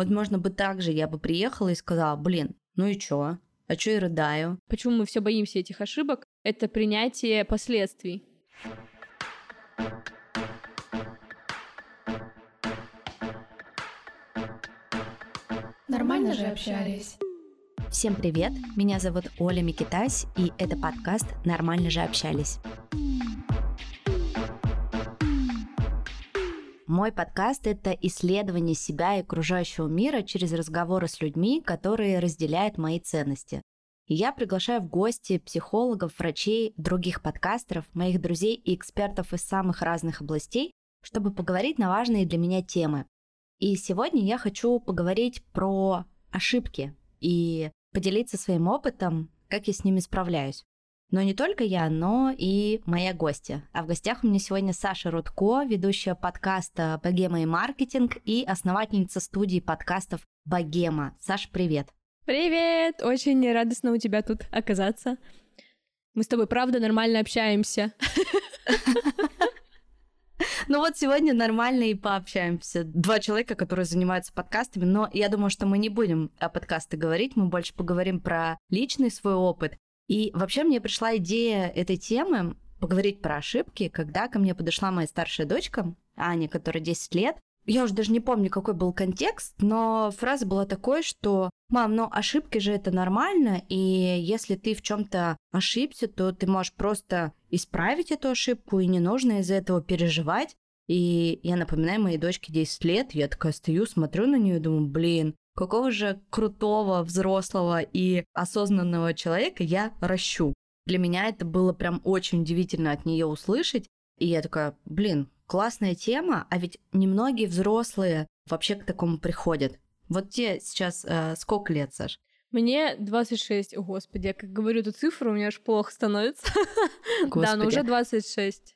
Возможно, бы так же я бы приехала и сказала, блин, ну и чё? А чё я рыдаю? Почему мы все боимся этих ошибок? Это принятие последствий. Нормально же общались. Всем привет, меня зовут Оля Микитась, и это подкаст «Нормально же общались». Мой подкаст — это исследование себя и окружающего мира через разговоры с людьми, которые разделяют мои ценности. И я приглашаю в гости психологов, врачей, других подкастеров, моих друзей и экспертов из самых разных областей, чтобы поговорить на важные для меня темы. И сегодня я хочу поговорить про ошибки и поделиться своим опытом, как я с ними справляюсь. Но не только я, но и моя гостья. А в гостях у меня сегодня Саша Рудко, ведущая подкаста «Богема и маркетинг» и основательница студии подкастов «Богема». Саша, привет! Привет! Очень радостно у тебя тут оказаться. Мы с тобой, правда, нормально общаемся. Ну вот сегодня нормально и пообщаемся. Два человека, которые занимаются подкастами, но я думаю, что мы не будем о подкасты говорить, мы больше поговорим про личный свой опыт. И вообще мне пришла идея этой темы поговорить про ошибки, когда ко мне подошла моя старшая дочка, Аня, которая 10 лет. Я уже даже не помню, какой был контекст, но фраза была такой, что «Мам, ну ошибки же это нормально, и если ты в чем то ошибся, то ты можешь просто исправить эту ошибку, и не нужно из-за этого переживать». И я напоминаю моей дочке 10 лет, я такая стою, смотрю на нее и думаю, блин, какого же крутого, взрослого и осознанного человека я ращу. Для меня это было прям очень удивительно от нее услышать. И я такая, блин, классная тема, а ведь немногие взрослые вообще к такому приходят. Вот тебе сейчас э, сколько лет, Саш? Мне 26. О, господи, я как говорю эту цифру, у меня аж плохо становится. Да, но уже 26.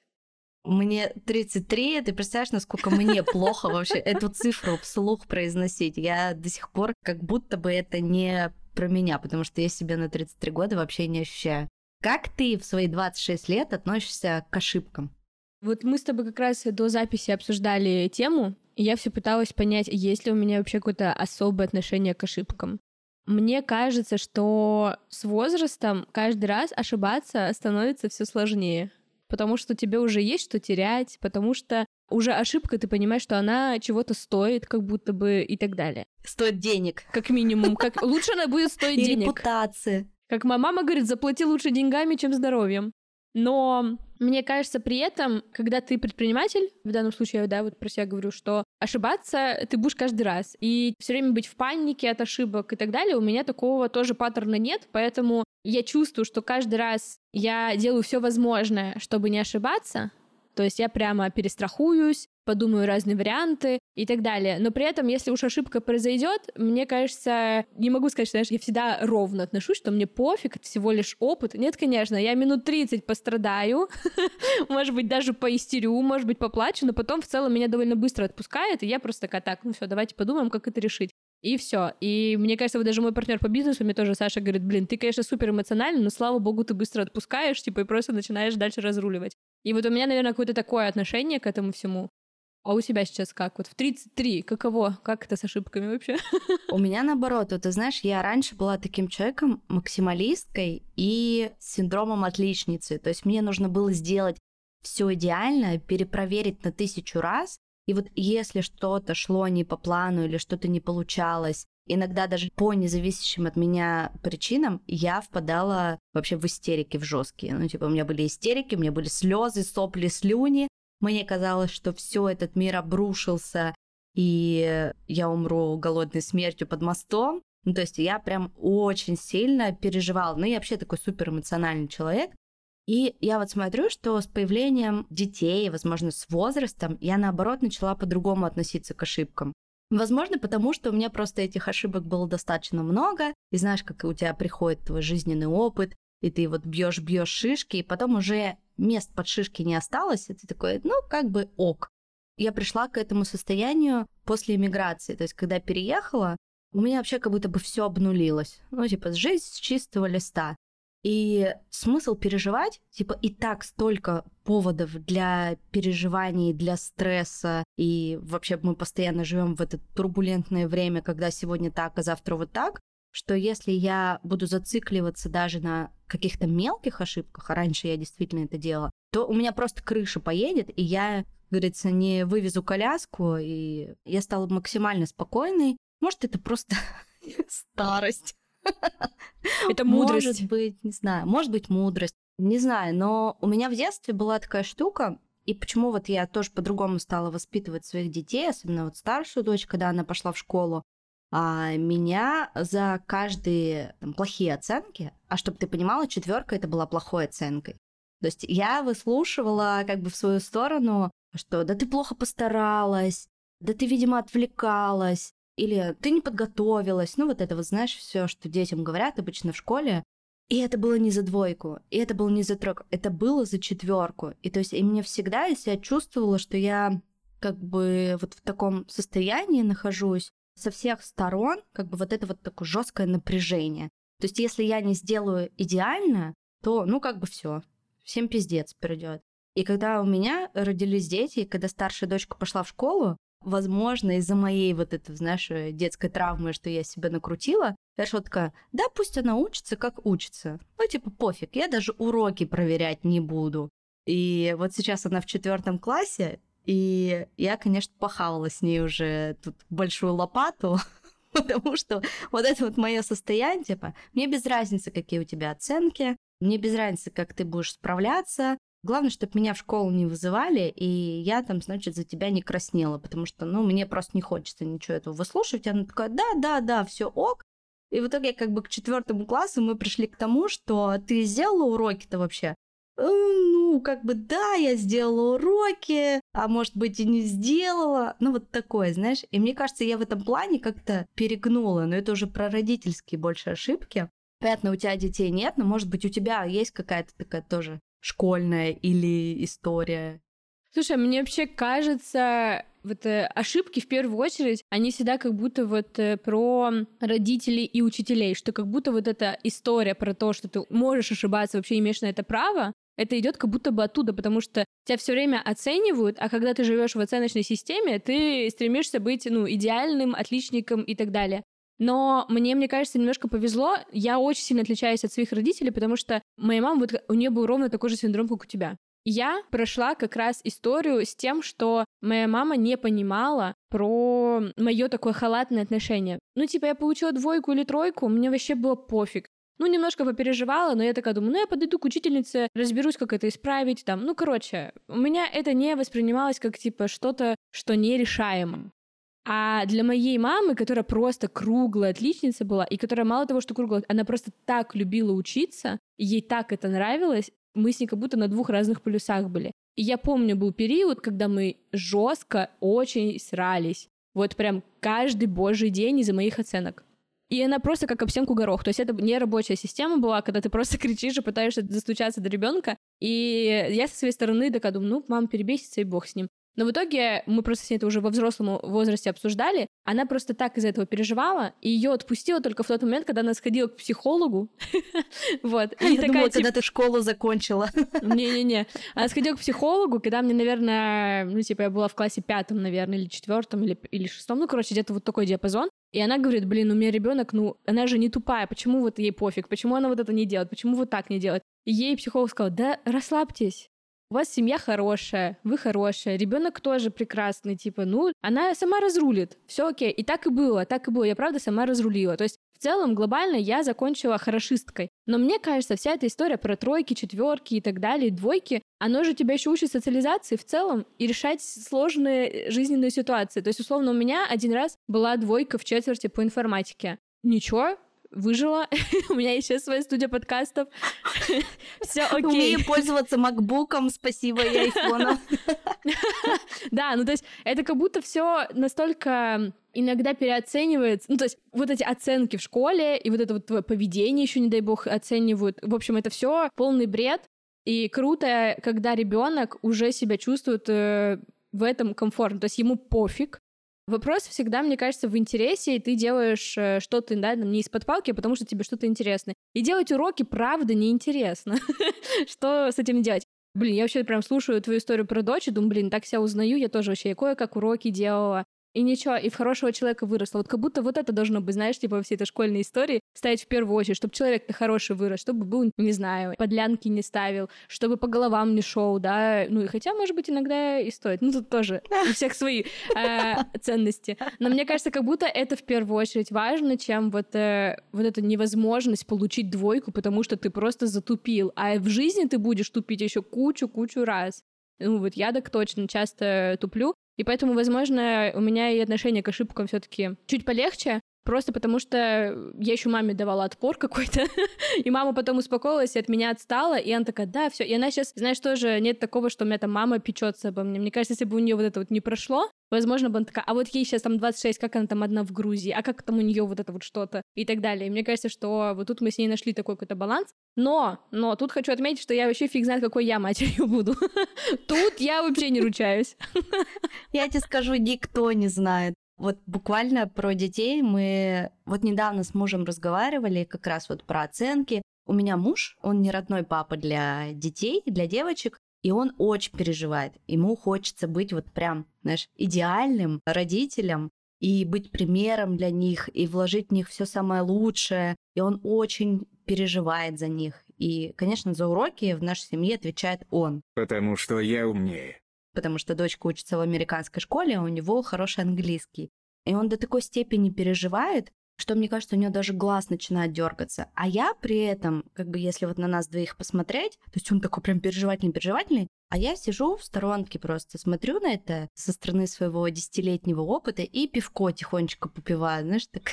Мне 33, ты представляешь, насколько мне плохо вообще эту цифру вслух произносить. Я до сих пор как будто бы это не про меня, потому что я себя на 33 года вообще не ощущаю. Как ты в свои 26 лет относишься к ошибкам? Вот мы с тобой как раз до записи обсуждали тему, и я все пыталась понять, есть ли у меня вообще какое-то особое отношение к ошибкам. Мне кажется, что с возрастом каждый раз ошибаться становится все сложнее потому что тебе уже есть что терять, потому что уже ошибка, ты понимаешь, что она чего-то стоит, как будто бы и так далее. Стоит денег. Как минимум. Как... Лучше она будет стоить и денег. репутации. Как моя мама говорит, заплати лучше деньгами, чем здоровьем. Но мне кажется, при этом, когда ты предприниматель, в данном случае, да, вот про себя говорю, что ошибаться ты будешь каждый раз. И все время быть в панике от ошибок и так далее, у меня такого тоже паттерна нет, поэтому я чувствую, что каждый раз я делаю все возможное, чтобы не ошибаться. То есть я прямо перестрахуюсь, подумаю разные варианты и так далее. Но при этом, если уж ошибка произойдет, мне кажется, не могу сказать, что знаешь, я всегда ровно отношусь, что мне пофиг, это всего лишь опыт. Нет, конечно, я минут 30 пострадаю, может быть, даже поистерю, может быть, поплачу, но потом в целом меня довольно быстро отпускает, и я просто такая, так, ну все, давайте подумаем, как это решить. И все. И мне кажется, вот даже мой партнер по бизнесу, мне тоже Саша говорит, блин, ты, конечно, супер эмоциональный, но слава богу, ты быстро отпускаешь, типа, и просто начинаешь дальше разруливать. И вот у меня, наверное, какое-то такое отношение к этому всему. А у тебя сейчас как? Вот в 33, каково? Как это с ошибками вообще? У меня наоборот. Вот ты знаешь, я раньше была таким человеком максималисткой и с синдромом отличницы. То есть мне нужно было сделать все идеально, перепроверить на тысячу раз, и вот если что-то шло не по плану или что-то не получалось, иногда даже по независящим от меня причинам я впадала вообще в истерики, в жесткие. Ну, типа, у меня были истерики, у меня были слезы, сопли, слюни. Мне казалось, что все этот мир обрушился, и я умру голодной смертью под мостом. Ну, то есть я прям очень сильно переживала. Ну, я вообще такой супер эмоциональный человек. И я вот смотрю, что с появлением детей, возможно, с возрастом, я наоборот начала по-другому относиться к ошибкам. Возможно, потому что у меня просто этих ошибок было достаточно много, и знаешь, как у тебя приходит твой жизненный опыт, и ты вот бьешь, бьешь шишки, и потом уже мест под шишки не осталось, и ты такой, ну, как бы ок. Я пришла к этому состоянию после иммиграции, то есть когда переехала, у меня вообще как будто бы все обнулилось. Ну, типа, жизнь с чистого листа. И смысл переживать, типа, и так столько поводов для переживаний, для стресса, и вообще мы постоянно живем в это турбулентное время, когда сегодня так, а завтра вот так, что если я буду зацикливаться даже на каких-то мелких ошибках, а раньше я действительно это делала, то у меня просто крыша поедет, и я, говорится, не вывезу коляску, и я стала максимально спокойной. Может, это просто старость. Это мудрость. Может быть, не знаю, может быть мудрость, не знаю, но у меня в детстве была такая штука, и почему вот я тоже по-другому стала воспитывать своих детей, особенно вот старшую дочь, когда она пошла в школу, а меня за каждые там, плохие оценки, а чтобы ты понимала, четверка это была плохой оценкой. То есть я выслушивала как бы в свою сторону, что да ты плохо постаралась, да ты, видимо, отвлекалась, или ты не подготовилась. Ну, вот это вот, знаешь, все, что детям говорят обычно в школе. И это было не за двойку, и это было не за тройку, это было за четверку. И то есть, и мне всегда я себя чувствовала, что я как бы вот в таком состоянии нахожусь со всех сторон, как бы вот это вот такое жесткое напряжение. То есть, если я не сделаю идеально, то, ну, как бы все, всем пиздец придет. И когда у меня родились дети, и когда старшая дочка пошла в школу, возможно, из-за моей вот этой, знаешь, э, детской травмы, что я себя накрутила, я шла такая, да, пусть она учится, как учится. Ну, типа, пофиг, я даже уроки проверять не буду. И вот сейчас она в четвертом классе, и я, конечно, похавала с ней уже тут большую лопату, потому что вот это вот мое состояние, типа, мне без разницы, какие у тебя оценки, мне без разницы, как ты будешь справляться, Главное, чтобы меня в школу не вызывали, и я там, значит, за тебя не краснела, потому что, ну, мне просто не хочется ничего этого выслушивать. Она такая, да, да, да, все ок. И в итоге, как бы к четвертому классу мы пришли к тому, что ты сделала уроки-то вообще? «Э, ну, как бы, да, я сделала уроки, а может быть и не сделала. Ну, вот такое, знаешь. И мне кажется, я в этом плане как-то перегнула, но это уже про родительские больше ошибки. Понятно, у тебя детей нет, но, может быть, у тебя есть какая-то такая тоже школьная или история? Слушай, мне вообще кажется, вот э, ошибки в первую очередь, они всегда как будто вот э, про родителей и учителей, что как будто вот эта история про то, что ты можешь ошибаться, вообще имеешь на это право, это идет как будто бы оттуда, потому что тебя все время оценивают, а когда ты живешь в оценочной системе, ты стремишься быть ну, идеальным, отличником и так далее. Но мне, мне кажется, немножко повезло. Я очень сильно отличаюсь от своих родителей, потому что моя мама, вот у нее был ровно такой же синдром, как у тебя. Я прошла как раз историю с тем, что моя мама не понимала про мое такое халатное отношение. Ну, типа, я получила двойку или тройку, мне вообще было пофиг. Ну, немножко попереживала, но я такая думаю, ну, я подойду к учительнице, разберусь, как это исправить, там. Ну, короче, у меня это не воспринималось как, типа, что-то, что нерешаемо. А для моей мамы, которая просто круглая отличница была, и которая мало того, что круглая, она просто так любила учиться, ей так это нравилось, мы с ней как будто на двух разных полюсах были. И я помню, был период, когда мы жестко очень срались. Вот прям каждый божий день из-за моих оценок. И она просто как об стенку горох. То есть это не рабочая система была, когда ты просто кричишь и пытаешься достучаться до ребенка. И я со своей стороны такая думаю, ну, мама перебесится, и бог с ним. Но в итоге мы просто с ней это уже во взрослом возрасте обсуждали. Она просто так из-за этого переживала, и ее отпустила только в тот момент, когда она сходила к психологу. Вот. И такая, когда ты школу закончила. Не-не-не. Она сходила к психологу, когда мне, наверное, ну, типа, я была в классе пятом, наверное, или четвертом, или, или шестом, ну, короче, где-то вот такой диапазон. И она говорит, блин, у меня ребенок, ну, она же не тупая, почему вот ей пофиг, почему она вот это не делает, почему вот так не делает? И ей психолог сказал, да расслабьтесь, у вас семья хорошая, вы хорошая, ребенок тоже прекрасный, типа, ну, она сама разрулит, все окей. И так и было, так и было, я правда сама разрулила. То есть в целом, глобально я закончила хорошисткой. Но мне кажется, вся эта история про тройки, четверки и так далее, двойки, оно же тебя еще учит социализации в целом и решать сложные жизненные ситуации. То есть, условно, у меня один раз была двойка в четверти по информатике. Ничего, выжила. У меня еще своя студия подкастов. Все окей. Умею пользоваться макбуком, спасибо и айфоном. Да, ну то есть это как будто все настолько иногда переоценивается. Ну, то есть вот эти оценки в школе и вот это вот твое поведение еще, не дай бог, оценивают. В общем, это все полный бред. И круто, когда ребенок уже себя чувствует э, в этом комфортно. То есть ему пофиг, Вопрос всегда, мне кажется, в интересе, и ты делаешь э, что-то, да, не из-под палки, а потому что тебе что-то интересно. И делать уроки, правда, неинтересно. Что с этим делать? Блин, я вообще прям слушаю твою историю про дочь и думаю, блин, так себя узнаю, я тоже вообще кое-как уроки делала, и ничего, и в хорошего человека выросла. Вот как будто вот это должно быть, знаешь, типа во всей этой школьной истории ставить в первую очередь, чтобы человек-то хороший вырос, чтобы был, не знаю, подлянки не ставил, чтобы по головам не шел, да, ну и хотя, может быть, иногда и стоит. Ну тут тоже у всех свои э, ценности. Но мне кажется, как будто это в первую очередь важно, чем вот, э, вот эта невозможность получить двойку, потому что ты просто затупил. А в жизни ты будешь тупить еще кучу-кучу раз. Ну вот я так точно часто туплю, и поэтому, возможно, у меня и отношение к ошибкам все таки чуть полегче, Просто потому что я еще маме давала отпор какой-то, и мама потом успокоилась и от меня отстала, и она такая, да, все. И она сейчас, знаешь, тоже нет такого, что у меня там мама печется обо мне. Мне кажется, если бы у нее вот это вот не прошло, возможно, бы она такая, а вот ей сейчас там 26, как она там одна в Грузии, а как там у нее вот это вот что-то и так далее. И мне кажется, что вот тут мы с ней нашли такой какой-то баланс. Но, но тут хочу отметить, что я вообще фиг знает, какой я матерью буду. Тут я вообще не ручаюсь. Я тебе скажу, никто не знает. Вот буквально про детей мы вот недавно с мужем разговаривали как раз вот про оценки. У меня муж, он не родной папа для детей, для девочек, и он очень переживает. Ему хочется быть вот прям, знаешь, идеальным родителем и быть примером для них, и вложить в них все самое лучшее. И он очень переживает за них. И, конечно, за уроки в нашей семье отвечает он. Потому что я умнее потому что дочка учится в американской школе, а у него хороший английский. И он до такой степени переживает, что, мне кажется, у него даже глаз начинает дергаться. А я при этом, как бы если вот на нас двоих посмотреть, то есть он такой прям переживательный-переживательный, а я сижу в сторонке просто, смотрю на это со стороны своего десятилетнего опыта и пивко тихонечко попиваю, знаешь, так.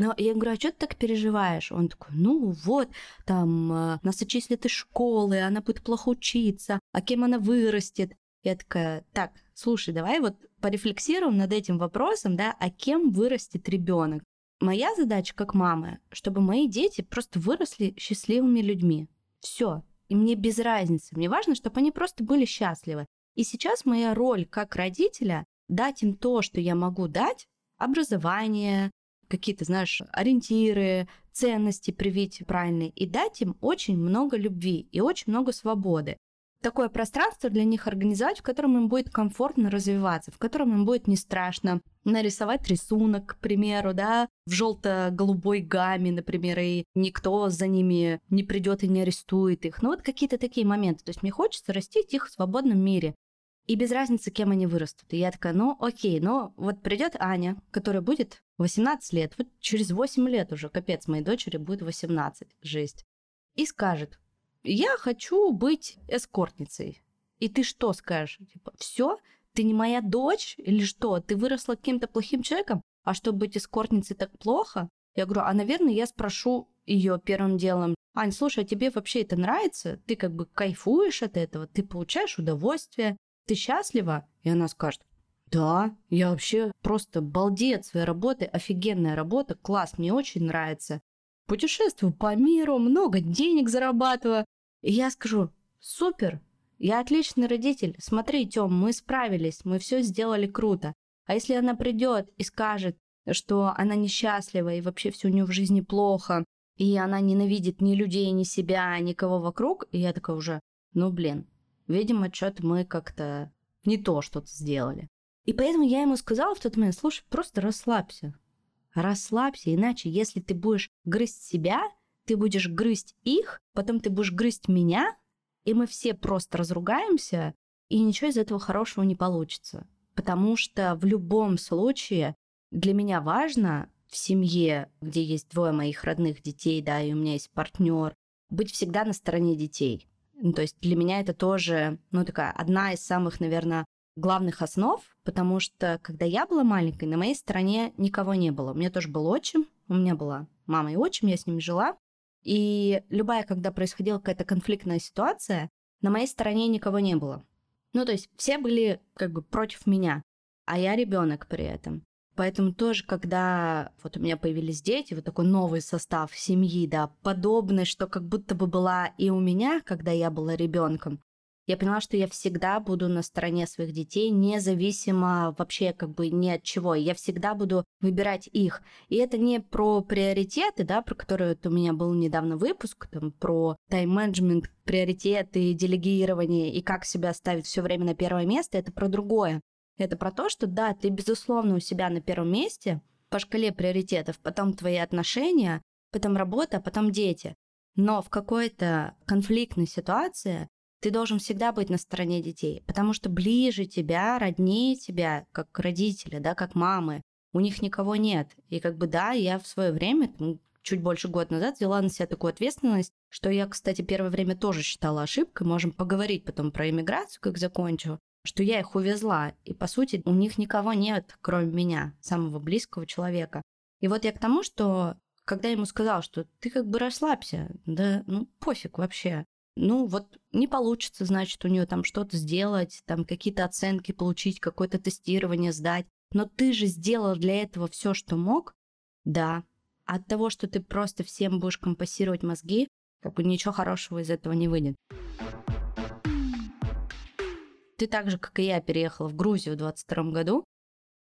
Но я говорю, а что ты так переживаешь? Он такой, ну вот, там э, нас отчислят из школы, она будет плохо учиться, а кем она вырастет? Я такая, так, слушай, давай вот порефлексируем над этим вопросом, да, а кем вырастет ребенок? Моя задача как мамы, чтобы мои дети просто выросли счастливыми людьми. Все. И мне без разницы. Мне важно, чтобы они просто были счастливы. И сейчас моя роль как родителя дать им то, что я могу дать, образование, какие-то, знаешь, ориентиры, ценности привить правильные, и дать им очень много любви и очень много свободы такое пространство для них организовать, в котором им будет комфортно развиваться, в котором им будет не страшно нарисовать рисунок, к примеру, да, в желто-голубой гамме, например, и никто за ними не придет и не арестует их. Ну вот какие-то такие моменты. То есть мне хочется растить их в свободном мире. И без разницы, кем они вырастут. И я такая, ну окей, но вот придет Аня, которая будет 18 лет, вот через 8 лет уже, капец, моей дочери будет 18, жесть. И скажет, я хочу быть эскортницей. И ты что скажешь? Типа, все? Ты не моя дочь? Или что? Ты выросла каким-то плохим человеком? А чтобы быть эскортницей так плохо? Я говорю, а, наверное, я спрошу ее первым делом, Ань, слушай, а тебе вообще это нравится? Ты как бы кайфуешь от этого? Ты получаешь удовольствие? Ты счастлива? И она скажет, да, я вообще просто балдею своей работы, офигенная работа, класс, мне очень нравится. Путешествую по миру, много денег зарабатываю. Я скажу, супер, я отличный родитель, смотри, Тём, мы справились, мы все сделали круто. А если она придет и скажет, что она несчастлива и вообще все у нее в жизни плохо, и она ненавидит ни людей, ни себя, никого вокруг, и я такая уже, ну блин, видимо, что-то мы как-то не то что-то сделали. И поэтому я ему сказала в тот момент, слушай, просто расслабься. Расслабься, иначе если ты будешь грызть себя, ты будешь грызть их, потом ты будешь грызть меня, и мы все просто разругаемся, и ничего из этого хорошего не получится. Потому что в любом случае для меня важно в семье, где есть двое моих родных детей, да, и у меня есть партнер, быть всегда на стороне детей. Ну, то есть для меня это тоже, ну, такая одна из самых, наверное, главных основ, потому что когда я была маленькой, на моей стороне никого не было. У меня тоже был отчим, у меня была мама и отчим, я с ними жила. И любая, когда происходила какая-то конфликтная ситуация, на моей стороне никого не было. Ну, то есть все были как бы против меня, а я ребенок при этом. Поэтому тоже, когда вот у меня появились дети, вот такой новый состав семьи, да, подобный, что как будто бы была и у меня, когда я была ребенком, я поняла, что я всегда буду на стороне своих детей, независимо вообще как бы ни от чего. Я всегда буду выбирать их. И это не про приоритеты, да, про которые у меня был недавно выпуск, там, про тайм-менеджмент, приоритеты, делегирование и как себя ставить все время на первое место. Это про другое. Это про то, что да, ты, безусловно, у себя на первом месте по шкале приоритетов, потом твои отношения, потом работа, потом дети. Но в какой-то конфликтной ситуации ты должен всегда быть на стороне детей, потому что ближе тебя, роднее тебя, как родители, да, как мамы, у них никого нет. И как бы да, я в свое время, чуть больше год назад, взяла на себя такую ответственность, что я, кстати, первое время тоже считала ошибкой, можем поговорить потом про иммиграцию, как закончу, что я их увезла, и, по сути, у них никого нет, кроме меня, самого близкого человека. И вот я к тому, что когда я ему сказал, что ты как бы расслабься, да, ну пофиг вообще, ну вот не получится, значит, у нее там что-то сделать, там какие-то оценки получить, какое-то тестирование сдать. Но ты же сделал для этого все, что мог. Да. От того, что ты просто всем будешь компасировать мозги, как бы ничего хорошего из этого не выйдет. Ты так же, как и я, переехала в Грузию в 22 году.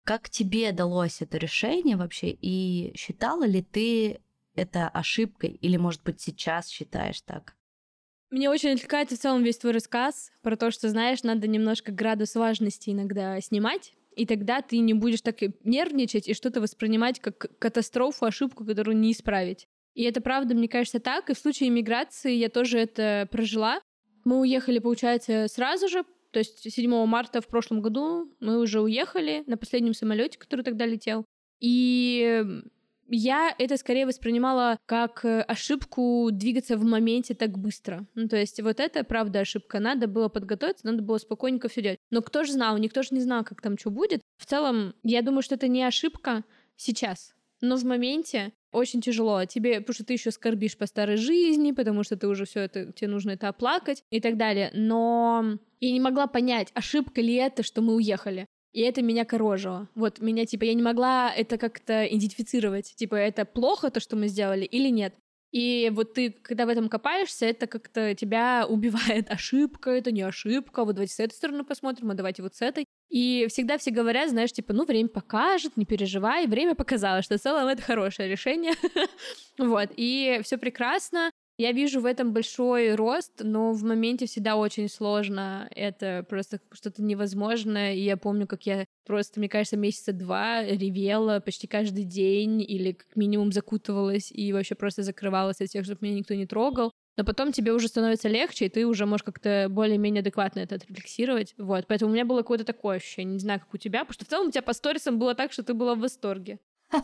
Как тебе далось это решение вообще? И считала ли ты это ошибкой? Или, может быть, сейчас считаешь так? Мне очень отвлекается в целом весь твой рассказ про то, что, знаешь, надо немножко градус важности иногда снимать, и тогда ты не будешь так нервничать и что-то воспринимать как катастрофу, ошибку, которую не исправить. И это правда, мне кажется, так. И в случае иммиграции я тоже это прожила. Мы уехали, получается, сразу же. То есть 7 марта в прошлом году мы уже уехали на последнем самолете, который тогда летел. И я это скорее воспринимала как э, ошибку двигаться в моменте так быстро. Ну, то есть вот это, правда, ошибка. Надо было подготовиться, надо было спокойненько все делать. Но кто же знал? Никто же не знал, как там что будет. В целом, я думаю, что это не ошибка сейчас. Но в моменте очень тяжело тебе, потому что ты еще скорбишь по старой жизни, потому что ты уже все это, тебе нужно это оплакать и так далее. Но я не могла понять, ошибка ли это, что мы уехали. И это меня корожило. Вот меня, типа, я не могла это как-то идентифицировать. Типа, это плохо, то, что мы сделали, или нет. И вот ты, когда в этом копаешься, это как-то тебя убивает. Ошибка, это не ошибка. Вот давайте с этой стороны посмотрим, а давайте вот с этой. И всегда все говорят, знаешь, типа, ну, время покажет, не переживай. Время показало, что в целом это хорошее решение. Вот. И все прекрасно. Я вижу в этом большой рост, но в моменте всегда очень сложно. Это просто что-то невозможное. И я помню, как я просто, мне кажется, месяца два ревела почти каждый день или как минимум закутывалась и вообще просто закрывалась от всех, чтобы меня никто не трогал. Но потом тебе уже становится легче, и ты уже можешь как-то более-менее адекватно это отрефлексировать. Вот. Поэтому у меня было какое-то такое ощущение. Не знаю, как у тебя, потому что в целом у тебя по сторисам было так, что ты была в восторге.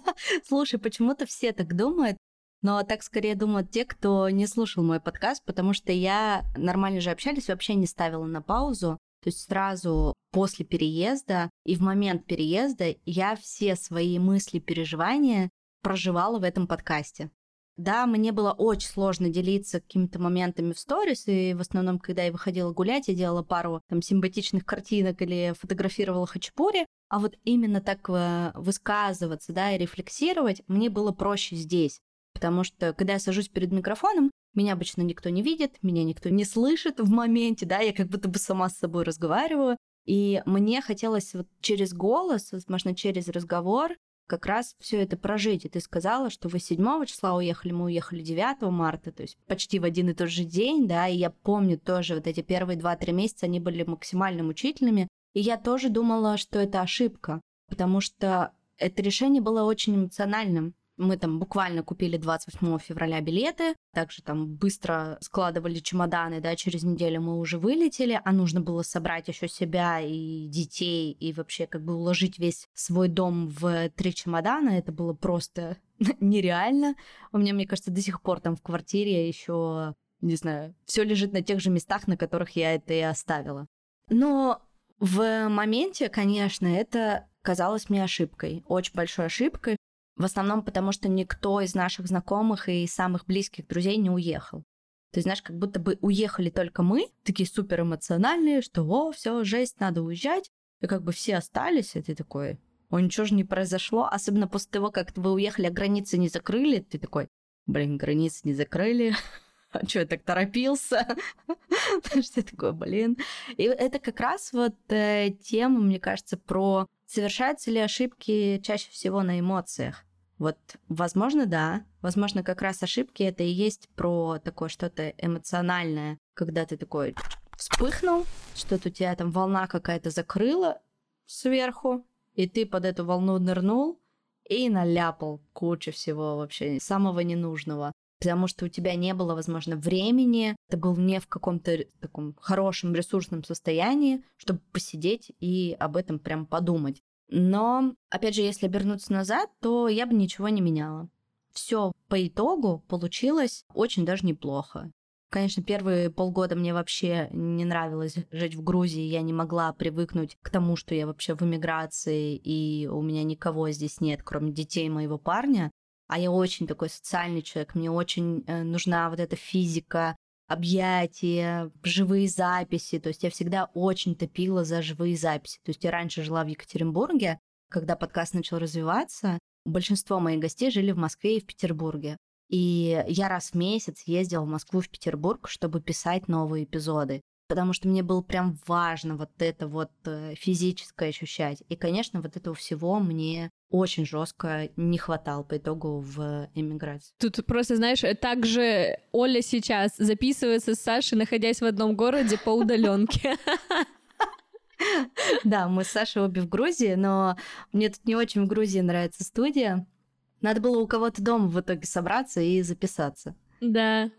Слушай, почему-то все так думают. Но так скорее думают те, кто не слушал мой подкаст, потому что я нормально же общались, вообще не ставила на паузу. То есть сразу после переезда и в момент переезда я все свои мысли, переживания проживала в этом подкасте. Да, мне было очень сложно делиться какими-то моментами в сторис, и в основном, когда я выходила гулять, я делала пару там симпатичных картинок или фотографировала хачапури, а вот именно так э, высказываться, да, и рефлексировать мне было проще здесь. Потому что, когда я сажусь перед микрофоном, меня обычно никто не видит, меня никто не слышит в моменте, да, я как будто бы сама с собой разговариваю. И мне хотелось вот через голос, возможно, через разговор как раз все это прожить. И ты сказала, что вы 7 числа уехали, мы уехали 9 марта, то есть почти в один и тот же день, да, и я помню тоже вот эти первые 2-3 месяца, они были максимально мучительными, и я тоже думала, что это ошибка, потому что это решение было очень эмоциональным. Мы там буквально купили 28 февраля билеты, также там быстро складывали чемоданы, да, через неделю мы уже вылетели, а нужно было собрать еще себя и детей, и вообще как бы уложить весь свой дом в три чемодана, это было просто нереально. У меня, мне кажется, до сих пор там в квартире еще, не знаю, все лежит на тех же местах, на которых я это и оставила. Но в моменте, конечно, это казалось мне ошибкой, очень большой ошибкой, в основном потому, что никто из наших знакомых и самых близких друзей не уехал. То есть, знаешь, как будто бы уехали только мы, такие супер эмоциональные, что о, все, жесть, надо уезжать. И как бы все остались, и ты такой, о, ничего же не произошло. Особенно после того, как вы уехали, а границы не закрыли, ты такой, блин, границы не закрыли. а что я так торопился? Что такое, блин? И это как раз вот э, тема, мне кажется, про совершаются ли ошибки чаще всего на эмоциях. Вот, возможно, да. Возможно, как раз ошибки это и есть про такое что-то эмоциональное, когда ты такой вспыхнул, что-то у тебя там волна какая-то закрыла сверху, и ты под эту волну нырнул и наляпал кучу всего вообще самого ненужного потому что у тебя не было, возможно, времени, ты был не в каком-то таком хорошем ресурсном состоянии, чтобы посидеть и об этом прям подумать. Но, опять же, если обернуться назад, то я бы ничего не меняла. Все по итогу получилось очень даже неплохо. Конечно, первые полгода мне вообще не нравилось жить в Грузии, я не могла привыкнуть к тому, что я вообще в эмиграции, и у меня никого здесь нет, кроме детей моего парня. А я очень такой социальный человек, мне очень э, нужна вот эта физика, объятия, живые записи. То есть я всегда очень топила за живые записи. То есть я раньше жила в Екатеринбурге, когда подкаст начал развиваться, большинство моих гостей жили в Москве и в Петербурге. И я раз в месяц ездила в Москву, в Петербург, чтобы писать новые эпизоды. Потому что мне было прям важно вот это вот э, физическое ощущать. И, конечно, вот этого всего мне очень жестко не хватало по итогу в эмиграции. Тут просто, знаешь, также Оля сейчас записывается с Сашей, находясь в одном городе по удаленке. Да, мы с Сашей обе в Грузии, но мне тут не очень в Грузии нравится студия. Надо было у кого-то дома в итоге собраться и записаться. Да.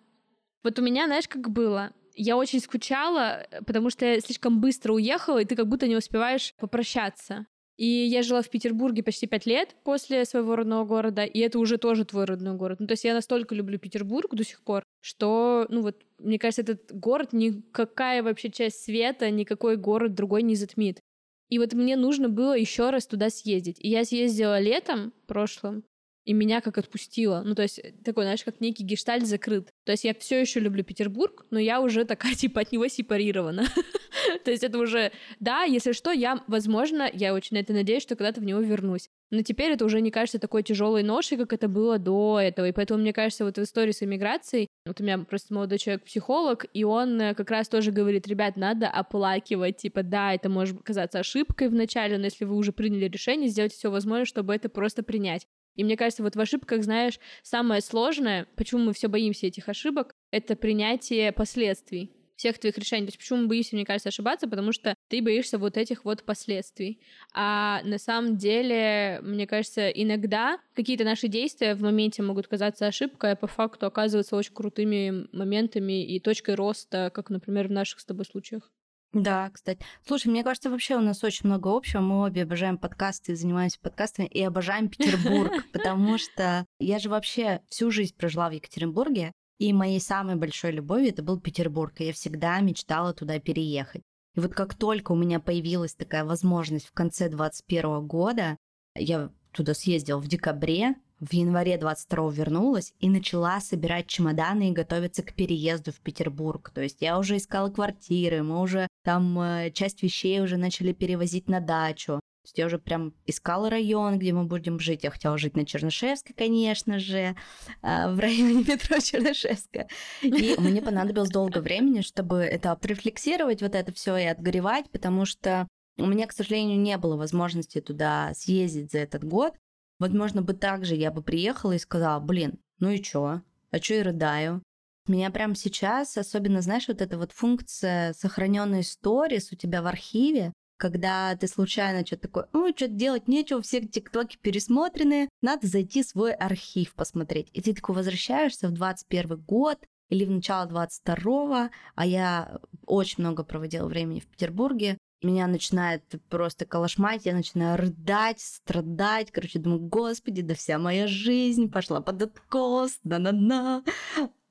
Вот у меня, знаешь, как было? Я очень скучала, потому что я слишком быстро уехала, и ты как будто не успеваешь попрощаться. И я жила в Петербурге почти пять лет после своего родного города, и это уже тоже твой родной город. Ну, то есть я настолько люблю Петербург до сих пор, что, ну вот, мне кажется, этот город никакая вообще часть света, никакой город другой не затмит. И вот мне нужно было еще раз туда съездить. И я съездила летом прошлым, и меня как отпустило. Ну, то есть, такой, знаешь, как некий гештальт закрыт. То есть я все еще люблю Петербург, но я уже такая, типа, от него сепарирована. То есть это уже, да, если что, я, возможно, я очень на это надеюсь, что когда-то в него вернусь. Но теперь это уже не кажется такой тяжелой ношей, как это было до этого. И поэтому, мне кажется, вот в истории с эмиграцией, вот у меня просто молодой человек психолог, и он э, как раз тоже говорит, ребят, надо оплакивать, типа, да, это может казаться ошибкой вначале, но если вы уже приняли решение, сделать все возможное, чтобы это просто принять. И мне кажется, вот в ошибках, знаешь, самое сложное, почему мы все боимся этих ошибок, это принятие последствий всех твоих решений. То есть почему мы боимся, мне кажется, ошибаться? Потому что ты боишься вот этих вот последствий. А на самом деле, мне кажется, иногда какие-то наши действия в моменте могут казаться ошибкой, а по факту оказываться очень крутыми моментами и точкой роста, как, например, в наших с тобой случаях. Да, кстати. Слушай, мне кажется, вообще у нас очень много общего. Мы обе обожаем подкасты, занимаемся подкастами и обожаем Петербург, потому что я же вообще всю жизнь прожила в Екатеринбурге, и моей самой большой любовью это был Петербург, и я всегда мечтала туда переехать. И вот как только у меня появилась такая возможность в конце 2021 года, я туда съездила в декабре, в январе 22 вернулась и начала собирать чемоданы и готовиться к переезду в Петербург. То есть я уже искала квартиры, мы уже там э, часть вещей уже начали перевозить на дачу. То есть я уже прям искала район, где мы будем жить. Я хотела жить на Чернышевской, конечно же, а, в районе метро Чернышевская. И мне понадобилось долго времени, чтобы это отрефлексировать, вот это все и отгоревать, потому что у меня, к сожалению, не было возможности туда съездить за этот год. Возможно, бы так же я бы приехала и сказала, блин, ну и чё? А чё и рыдаю? Меня прямо сейчас, особенно, знаешь, вот эта вот функция сохраненной сторис у тебя в архиве, когда ты случайно что-то такое, ну, что-то делать нечего, все тиктоки пересмотрены, надо зайти в свой архив посмотреть. И ты такой возвращаешься в 21 год или в начало 22-го, а я очень много проводила времени в Петербурге, меня начинает просто колошмать, я начинаю рыдать, страдать, короче, думаю, господи, да вся моя жизнь пошла под откос, на-на-на.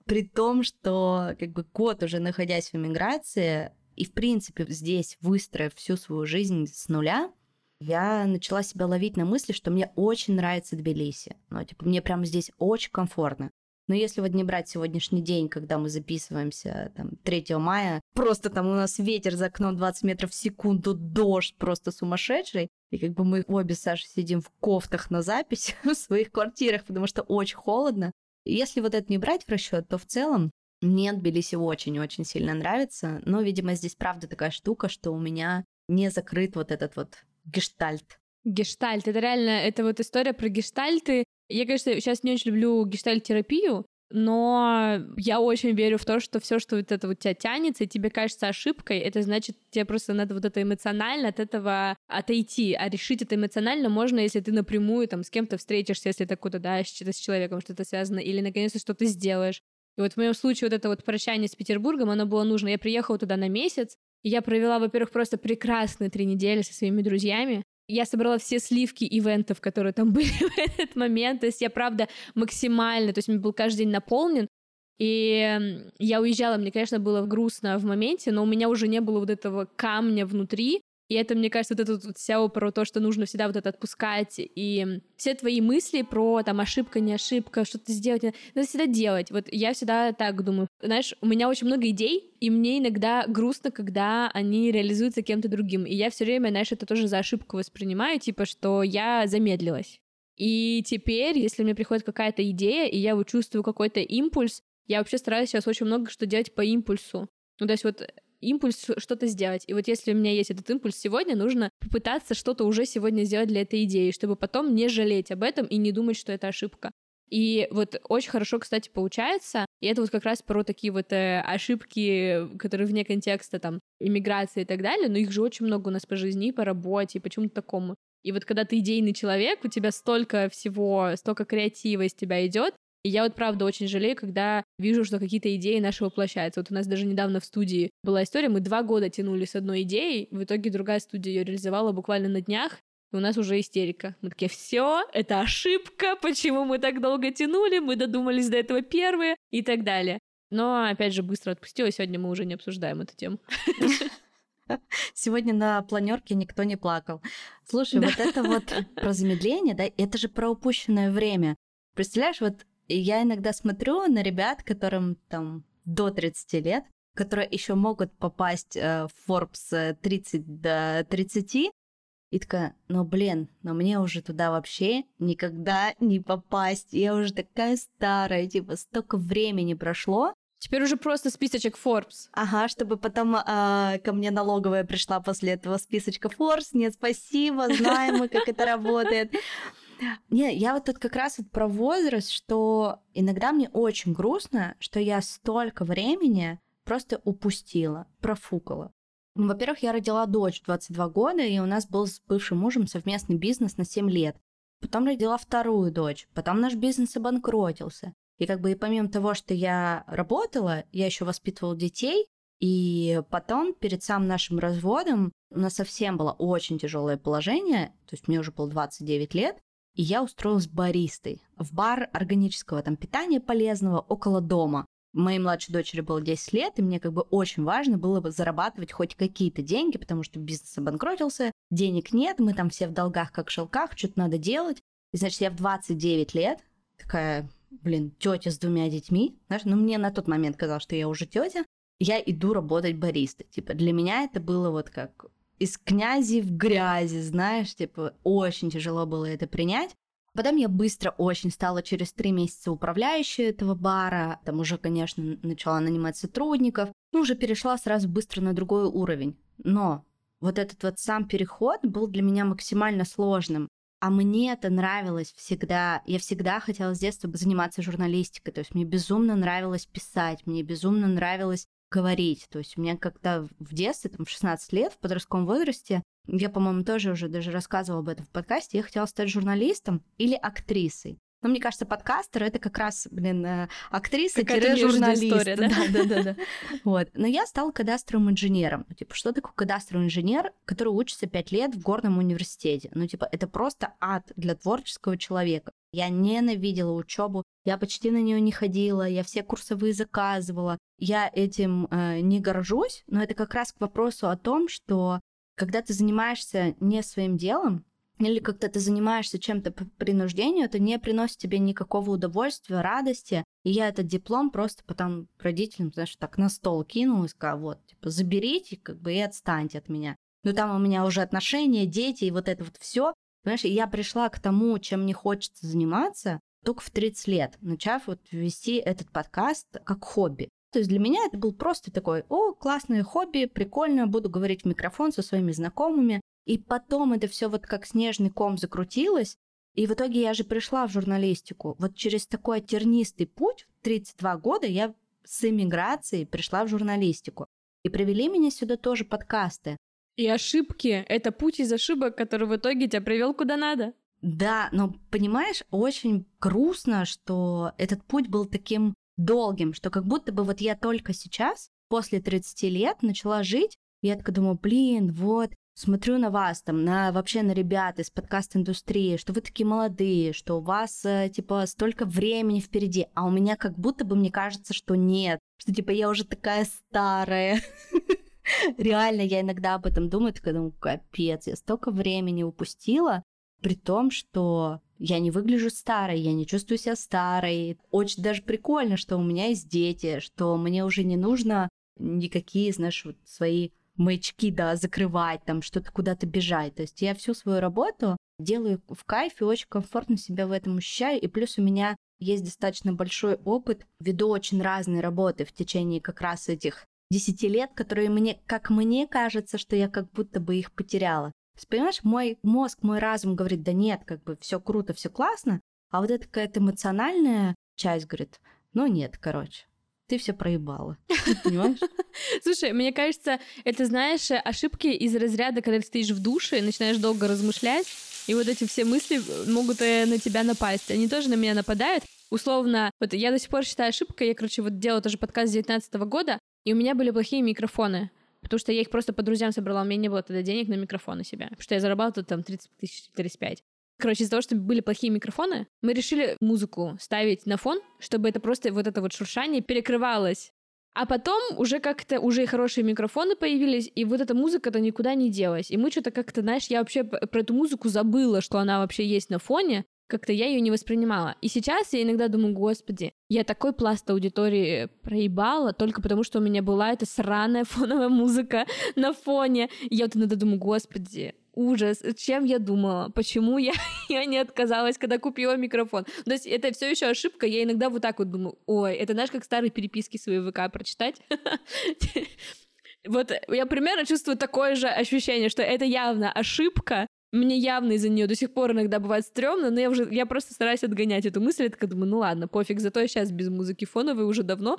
При том, что как бы год уже находясь в эмиграции, и в принципе здесь выстроив всю свою жизнь с нуля, я начала себя ловить на мысли, что мне очень нравится Тбилиси. Ну, типа, мне прямо здесь очень комфортно. Но если вот не брать сегодняшний день, когда мы записываемся, там, 3 мая, просто там у нас ветер за окном 20 метров в секунду, дождь просто сумасшедший, и как бы мы обе с Сашей сидим в кофтах на запись в своих квартирах, потому что очень холодно. Если вот это не брать в расчет, то в целом Мне Тбилиси очень-очень сильно нравится, но, видимо, здесь правда такая штука, что у меня не закрыт вот этот вот гештальт. Гештальт, это реально, это вот история про гештальты. Я, конечно, сейчас не очень люблю гештальт-терапию, но я очень верю в то, что все, что вот это вот тебя тянется, и тебе кажется ошибкой, это значит, тебе просто надо вот это эмоционально от этого отойти, а решить это эмоционально можно, если ты напрямую там с кем-то встретишься, если это куда-то, да, с, с человеком что-то связано, или наконец-то что-то сделаешь. И вот в моем случае вот это вот прощание с Петербургом, оно было нужно. Я приехала туда на месяц, и я провела, во-первых, просто прекрасные три недели со своими друзьями. Я собрала все сливки ивентов, которые там были в этот момент. То есть я, правда, максимально, то есть мне был каждый день наполнен. И я уезжала, мне, конечно, было грустно в моменте, но у меня уже не было вот этого камня внутри, и это, мне кажется, вот это вот про то, что нужно всегда вот это отпускать. И все твои мысли про там ошибка, не ошибка, что-то сделать, надо всегда делать. Вот я всегда так думаю. Знаешь, у меня очень много идей, и мне иногда грустно, когда они реализуются кем-то другим. И я все время, знаешь, это тоже за ошибку воспринимаю, типа, что я замедлилась. И теперь, если мне приходит какая-то идея, и я вот чувствую какой-то импульс, я вообще стараюсь сейчас очень много что делать по импульсу. Ну, то есть вот импульс что-то сделать. И вот если у меня есть этот импульс сегодня, нужно попытаться что-то уже сегодня сделать для этой идеи, чтобы потом не жалеть об этом и не думать, что это ошибка. И вот очень хорошо, кстати, получается. И это вот как раз про такие вот э, ошибки, которые вне контекста там иммиграции и так далее, но их же очень много у нас по жизни, по работе, по чему-то такому. И вот когда ты идейный человек, у тебя столько всего, столько креатива из тебя идет, и я вот правда очень жалею, когда вижу, что какие-то идеи наши воплощаются. Вот у нас даже недавно в студии была история, мы два года тянули с одной идеей, в итоге другая студия ее реализовала буквально на днях, и у нас уже истерика. Мы такие, все, это ошибка, почему мы так долго тянули, мы додумались до этого первые и так далее. Но, опять же, быстро отпустила, сегодня мы уже не обсуждаем эту тему. Сегодня на планерке никто не плакал. Слушай, да. вот это вот про замедление, да, это же про упущенное время. Представляешь, вот я иногда смотрю на ребят, которым там до 30 лет, которые еще могут попасть э, в Forbes 30 э, до 30, и такая, ну блин, но мне уже туда вообще никогда не попасть. Я уже такая старая, типа столько времени прошло. Теперь уже просто списочек Forbes. Ага, чтобы потом э, ко мне налоговая пришла после этого списочка Forbes. Нет, спасибо, знаем мы, как это работает. Не, я вот тут как раз вот про возраст, что иногда мне очень грустно, что я столько времени просто упустила, профукала. Ну, во-первых, я родила дочь 22 года, и у нас был с бывшим мужем совместный бизнес на 7 лет. Потом родила вторую дочь, потом наш бизнес обанкротился. И как бы и помимо того, что я работала, я еще воспитывала детей, и потом, перед самым нашим разводом, у нас совсем было очень тяжелое положение, то есть мне уже было 29 лет, и я устроилась баристой в бар органического там питания полезного около дома. Моей младшей дочери было 10 лет, и мне как бы очень важно было бы зарабатывать хоть какие-то деньги, потому что бизнес обанкротился, денег нет, мы там все в долгах, как в шелках, что-то надо делать. И значит, я в 29 лет такая, блин, тетя с двумя детьми, знаешь, ну мне на тот момент казалось, что я уже тетя, я иду работать баристой. Типа для меня это было вот как из князи в грязи, знаешь, типа, очень тяжело было это принять. Потом я быстро очень стала через три месяца управляющей этого бара, там уже, конечно, начала нанимать сотрудников, ну, уже перешла сразу быстро на другой уровень. Но вот этот вот сам переход был для меня максимально сложным. А мне это нравилось всегда. Я всегда хотела с детства заниматься журналистикой. То есть мне безумно нравилось писать, мне безумно нравилось говорить. То есть у меня как-то в детстве, там, в 16 лет, в подростковом возрасте, я, по-моему, тоже уже даже рассказывала об этом в подкасте, я хотела стать журналистом или актрисой. Но мне кажется, подкастер это как раз, блин, э, актриса журналист. Да, да, да, да. Вот. Но я стала кадастровым инженером. Ну, типа, что такое кадастровый инженер, который учится пять лет в горном университете? Ну, типа, это просто ад для творческого человека. Я ненавидела учебу, я почти на нее не ходила, я все курсовые заказывала. Я этим э, не горжусь, но это как раз к вопросу о том, что когда ты занимаешься не своим делом, или когда ты занимаешься чем-то по принуждению, это не приносит тебе никакого удовольствия, радости. И я этот диплом просто потом родителям, знаешь, так на стол кинула и сказала, вот, типа, заберите, как бы, и отстаньте от меня. Но там у меня уже отношения, дети и вот это вот все. Понимаешь, я пришла к тому, чем мне хочется заниматься, только в 30 лет, начав вот вести этот подкаст как хобби. То есть для меня это был просто такой, о, классное хобби, прикольно, буду говорить в микрофон со своими знакомыми. И потом это все вот как снежный ком закрутилось, и в итоге я же пришла в журналистику. Вот через такой тернистый путь, в 32 года, я с эмиграцией пришла в журналистику. И привели меня сюда тоже подкасты. И ошибки — это путь из ошибок, который в итоге тебя привел куда надо. Да, но понимаешь, очень грустно, что этот путь был таким долгим, что как будто бы вот я только сейчас, после 30 лет, начала жить, и я такая думаю, блин, вот, смотрю на вас, там, на вообще на ребят из подкаст-индустрии, что вы такие молодые, что у вас, э, типа, столько времени впереди, а у меня как будто бы мне кажется, что нет, что, типа, я уже такая старая. Реально, я иногда об этом думаю, такая думаю, капец, я столько времени упустила, при том, что я не выгляжу старой, я не чувствую себя старой. Очень даже прикольно, что у меня есть дети, что мне уже не нужно никакие, знаешь, вот свои маячки, да, закрывать, там, что-то куда-то бежать. То есть я всю свою работу делаю в кайфе, очень комфортно себя в этом ощущаю. И плюс у меня есть достаточно большой опыт, веду очень разные работы в течение как раз этих десяти лет, которые мне, как мне кажется, что я как будто бы их потеряла. То есть, понимаешь, мой мозг, мой разум говорит, да нет, как бы все круто, все классно, а вот эта какая-то эмоциональная часть говорит, ну нет, короче, ты все проебала. Понимаешь? Слушай, мне кажется, это, знаешь, ошибки из разряда, когда ты стоишь в душе и начинаешь долго размышлять, и вот эти все мысли могут э, на тебя напасть. Они тоже на меня нападают. Условно, вот я до сих пор считаю ошибкой. Я, короче, вот делала тоже подкаст с 19 года, и у меня были плохие микрофоны. Потому что я их просто по друзьям собрала, у меня не было тогда денег на микрофон у себя. Потому что я зарабатывала там 30 тысяч, 35. Короче, из-за того, что были плохие микрофоны, мы решили музыку ставить на фон, чтобы это просто вот это вот шуршание перекрывалось. А потом уже как-то уже и хорошие микрофоны появились, и вот эта музыка-то никуда не делась. И мы что-то как-то, знаешь, я вообще про эту музыку забыла, что она вообще есть на фоне. Как-то я ее не воспринимала. И сейчас я иногда думаю, господи, я такой пласт аудитории проебала только потому, что у меня была эта сраная фоновая музыка на фоне. И я вот иногда думаю, господи, ужас, чем я думала, почему я, я не отказалась, когда купила микрофон. То есть это все еще ошибка, я иногда вот так вот думаю, ой, это знаешь, как старые переписки свои ВК прочитать. Вот я примерно чувствую такое же ощущение, что это явно ошибка, мне явно из-за нее до сих пор иногда бывает стрёмно, но я уже я просто стараюсь отгонять эту мысль. Я такая думаю, ну ладно, пофиг, зато я сейчас без музыки фоновой уже давно.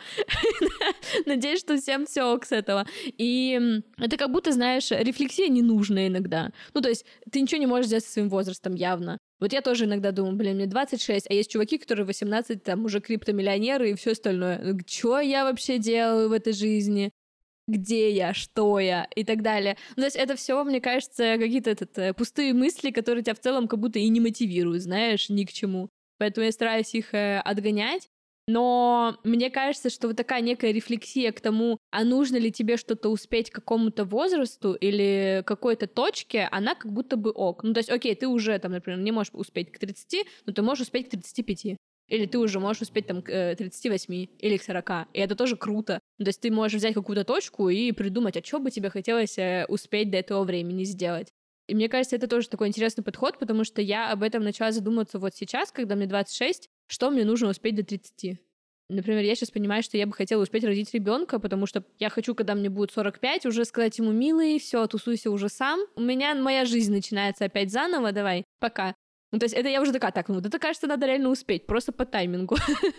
Надеюсь, что всем все ок с этого. И это как будто, знаешь, рефлексия ненужная иногда. Ну, то есть ты ничего не можешь сделать со своим возрастом явно. Вот я тоже иногда думаю, блин, мне 26, а есть чуваки, которые 18, там, уже криптомиллионеры и все остальное. Что я вообще делаю в этой жизни? Где я, что я и так далее. Ну, то есть это все, мне кажется, какие-то этот, э, пустые мысли, которые тебя в целом как будто и не мотивируют, знаешь, ни к чему. Поэтому я стараюсь их э, отгонять. Но мне кажется, что вот такая некая рефлексия к тому, а нужно ли тебе что-то успеть к какому-то возрасту или какой-то точке, она как будто бы ок. Ну, то есть, окей, ты уже, там, например, не можешь успеть к 30, но ты можешь успеть к 35. Или ты уже можешь успеть там к 38 э, или к 40. И это тоже круто. То есть ты можешь взять какую-то точку и придумать, а что бы тебе хотелось э, успеть до этого времени сделать. И мне кажется, это тоже такой интересный подход, потому что я об этом начала задумываться вот сейчас, когда мне 26, что мне нужно успеть до 30. Например, я сейчас понимаю, что я бы хотела успеть родить ребенка, потому что я хочу, когда мне будет 45, уже сказать ему, милый, все, тусуйся уже сам. У меня моя жизнь начинается опять заново, давай, пока. Ну, то есть это я уже такая, так, ну вот это, кажется, надо реально успеть, просто по таймингу.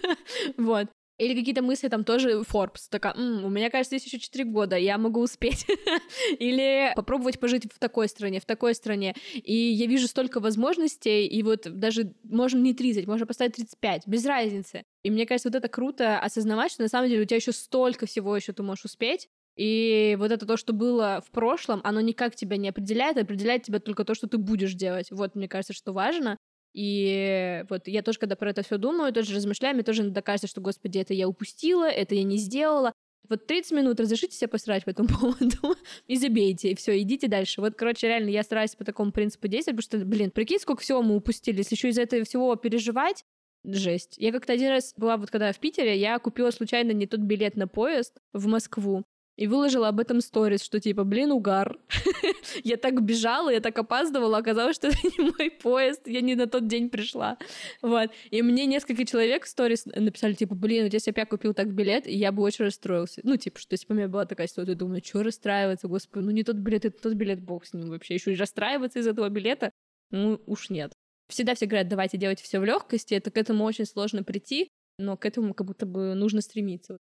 вот. Или какие-то мысли там тоже Forbes, такая, М, у меня, кажется, есть еще 4 года, я могу успеть. Или попробовать пожить в такой стране, в такой стране. И я вижу столько возможностей, и вот даже можно не 30, можно поставить 35, без разницы. И мне кажется, вот это круто осознавать, что на самом деле у тебя еще столько всего еще ты можешь успеть, и вот это то, что было в прошлом, оно никак тебя не определяет, определяет тебя только то, что ты будешь делать. Вот, мне кажется, что важно. И вот я тоже, когда про это все думаю, тоже размышляю, мне тоже иногда кажется, что, господи, это я упустила, это я не сделала. Вот 30 минут разрешите себе посрать по этому поводу и забейте, и все, идите дальше. Вот, короче, реально, я стараюсь по такому принципу действовать, потому что, блин, прикинь, сколько всего мы упустили, если еще из-за этого всего переживать, жесть. Я как-то один раз была вот когда в Питере, я купила случайно не тот билет на поезд в Москву, и выложила об этом сторис, что типа, блин, угар. я так бежала, я так опаздывала, оказалось, что это не мой поезд, я не на тот день пришла. Вот. И мне несколько человек в сторис написали, типа, блин, вот если я купил так билет, я бы очень расстроился. Ну, типа, что если бы у меня была такая ситуация, я думаю, что расстраиваться, господи, ну не тот билет, это тот билет, бог с ним вообще. Еще и расстраиваться из этого билета, ну уж нет. Всегда все говорят, давайте делать все в легкости, это к этому очень сложно прийти, но к этому как будто бы нужно стремиться.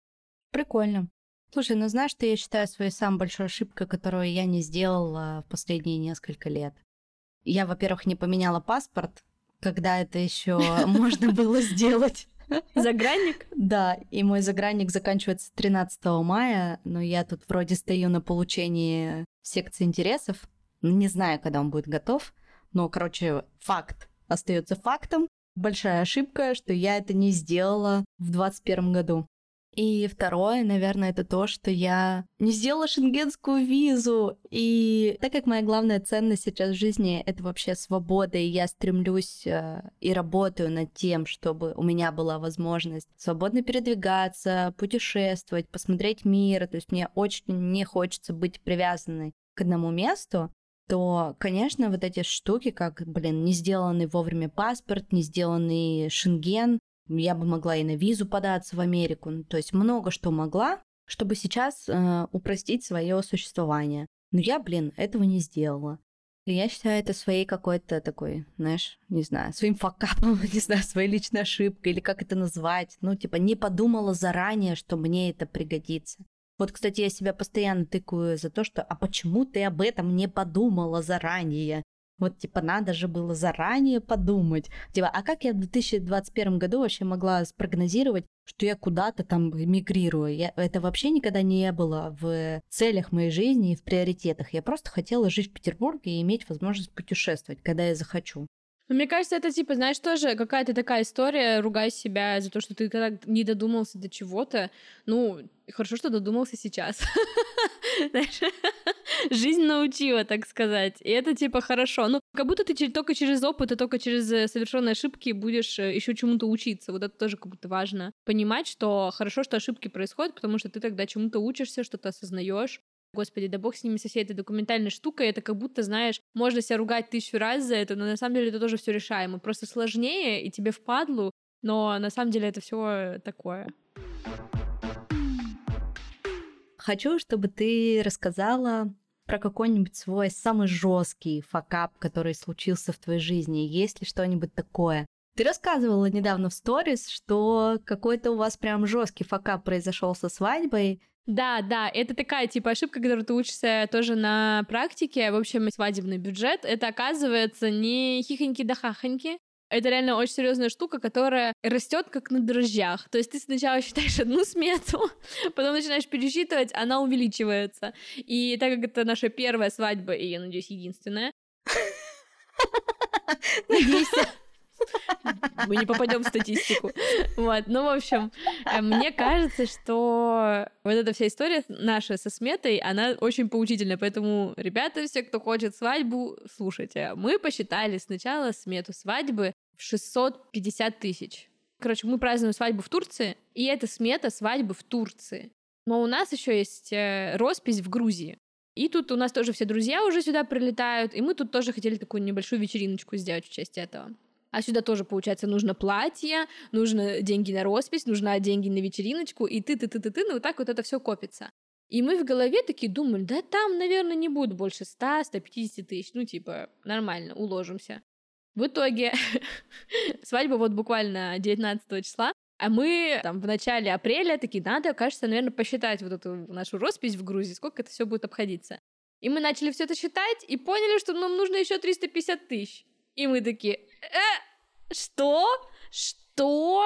Прикольно. Слушай, ну знаешь, что я считаю своей самой большой ошибкой, которую я не сделала в последние несколько лет? Я, во-первых, не поменяла паспорт, когда это еще можно было сделать. Загранник? Да, и мой загранник заканчивается 13 мая, но я тут вроде стою на получении секции интересов. Не знаю, когда он будет готов, но, короче, факт остается фактом. Большая ошибка, что я это не сделала в 2021 году. И второе, наверное, это то, что я не сделала шенгенскую визу. И так как моя главная ценность сейчас в жизни — это вообще свобода, и я стремлюсь э, и работаю над тем, чтобы у меня была возможность свободно передвигаться, путешествовать, посмотреть мир. То есть мне очень не хочется быть привязанной к одному месту, то, конечно, вот эти штуки, как, блин, не сделанный вовремя паспорт, не сделанный шенген, я бы могла и на визу податься в Америку. Ну, то есть много что могла, чтобы сейчас э, упростить свое существование. Но я, блин, этого не сделала. И я считаю это своей какой-то такой, знаешь, не знаю, своим факапом, не знаю, своей личной ошибкой, или как это назвать. Ну, типа, не подумала заранее, что мне это пригодится. Вот, кстати, я себя постоянно тыкаю за то, что «а почему ты об этом не подумала заранее?» Вот, типа, надо же было заранее подумать. Типа, а как я в 2021 году вообще могла спрогнозировать, что я куда-то там мигрирую? Я, это вообще никогда не было в целях моей жизни и в приоритетах. Я просто хотела жить в Петербурге и иметь возможность путешествовать, когда я захочу. Мне кажется, это типа, знаешь, тоже какая-то такая история, ругай себя за то, что ты когда не додумался до чего-то. Ну, хорошо, что додумался сейчас. Жизнь научила, так сказать. И это типа хорошо. Ну, как будто ты только через опыт и только через э, совершенные ошибки будешь э, еще чему-то учиться. Вот это тоже как будто важно. Понимать, что хорошо, что ошибки происходят, потому что ты тогда чему-то учишься, что-то осознаешь. Господи, да бог с ними со всей этой документальной штукой, это как будто, знаешь, можно себя ругать тысячу раз за это, но на самом деле это тоже все решаемо. Просто сложнее, и тебе впадлу, но на самом деле это все такое. Хочу, чтобы ты рассказала про какой-нибудь свой самый жесткий факап, который случился в твоей жизни. Есть ли что-нибудь такое? Ты рассказывала недавно в сторис, что какой-то у вас прям жесткий факап произошел со свадьбой. Да, да, это такая типа ошибка, которую ты учишься тоже на практике. В общем, свадебный бюджет это оказывается не хихоньки да хахоньки. Это реально очень серьезная штука, которая растет как на дрожжах. То есть ты сначала считаешь одну смету, потом начинаешь пересчитывать, она увеличивается. И так как это наша первая свадьба, и я надеюсь, единственная. Надеюсь. Мы не попадем в статистику. Вот, ну, в общем, э, мне кажется, что вот эта вся история наша со сметой, она очень поучительная, поэтому, ребята, все, кто хочет свадьбу, слушайте. Мы посчитали сначала смету свадьбы в 650 тысяч. Короче, мы празднуем свадьбу в Турции, и это смета свадьбы в Турции. Но у нас еще есть э, роспись в Грузии. И тут у нас тоже все друзья уже сюда прилетают, и мы тут тоже хотели такую небольшую вечериночку сделать в честь этого. А сюда тоже, получается, нужно платье, нужно деньги на роспись, нужно деньги на вечериночку, и ты-ты-ты-ты-ты, ну вот так вот это все копится. И мы в голове такие думали, да там, наверное, не будет больше 100-150 тысяч, ну типа нормально, уложимся. В итоге свадьба вот буквально 19 числа, а мы там в начале апреля такие, надо, кажется, наверное, посчитать вот эту нашу роспись в Грузии, сколько это все будет обходиться. И мы начали все это считать и поняли, что нам нужно еще 350 тысяч. И мы такие, э, что? Что?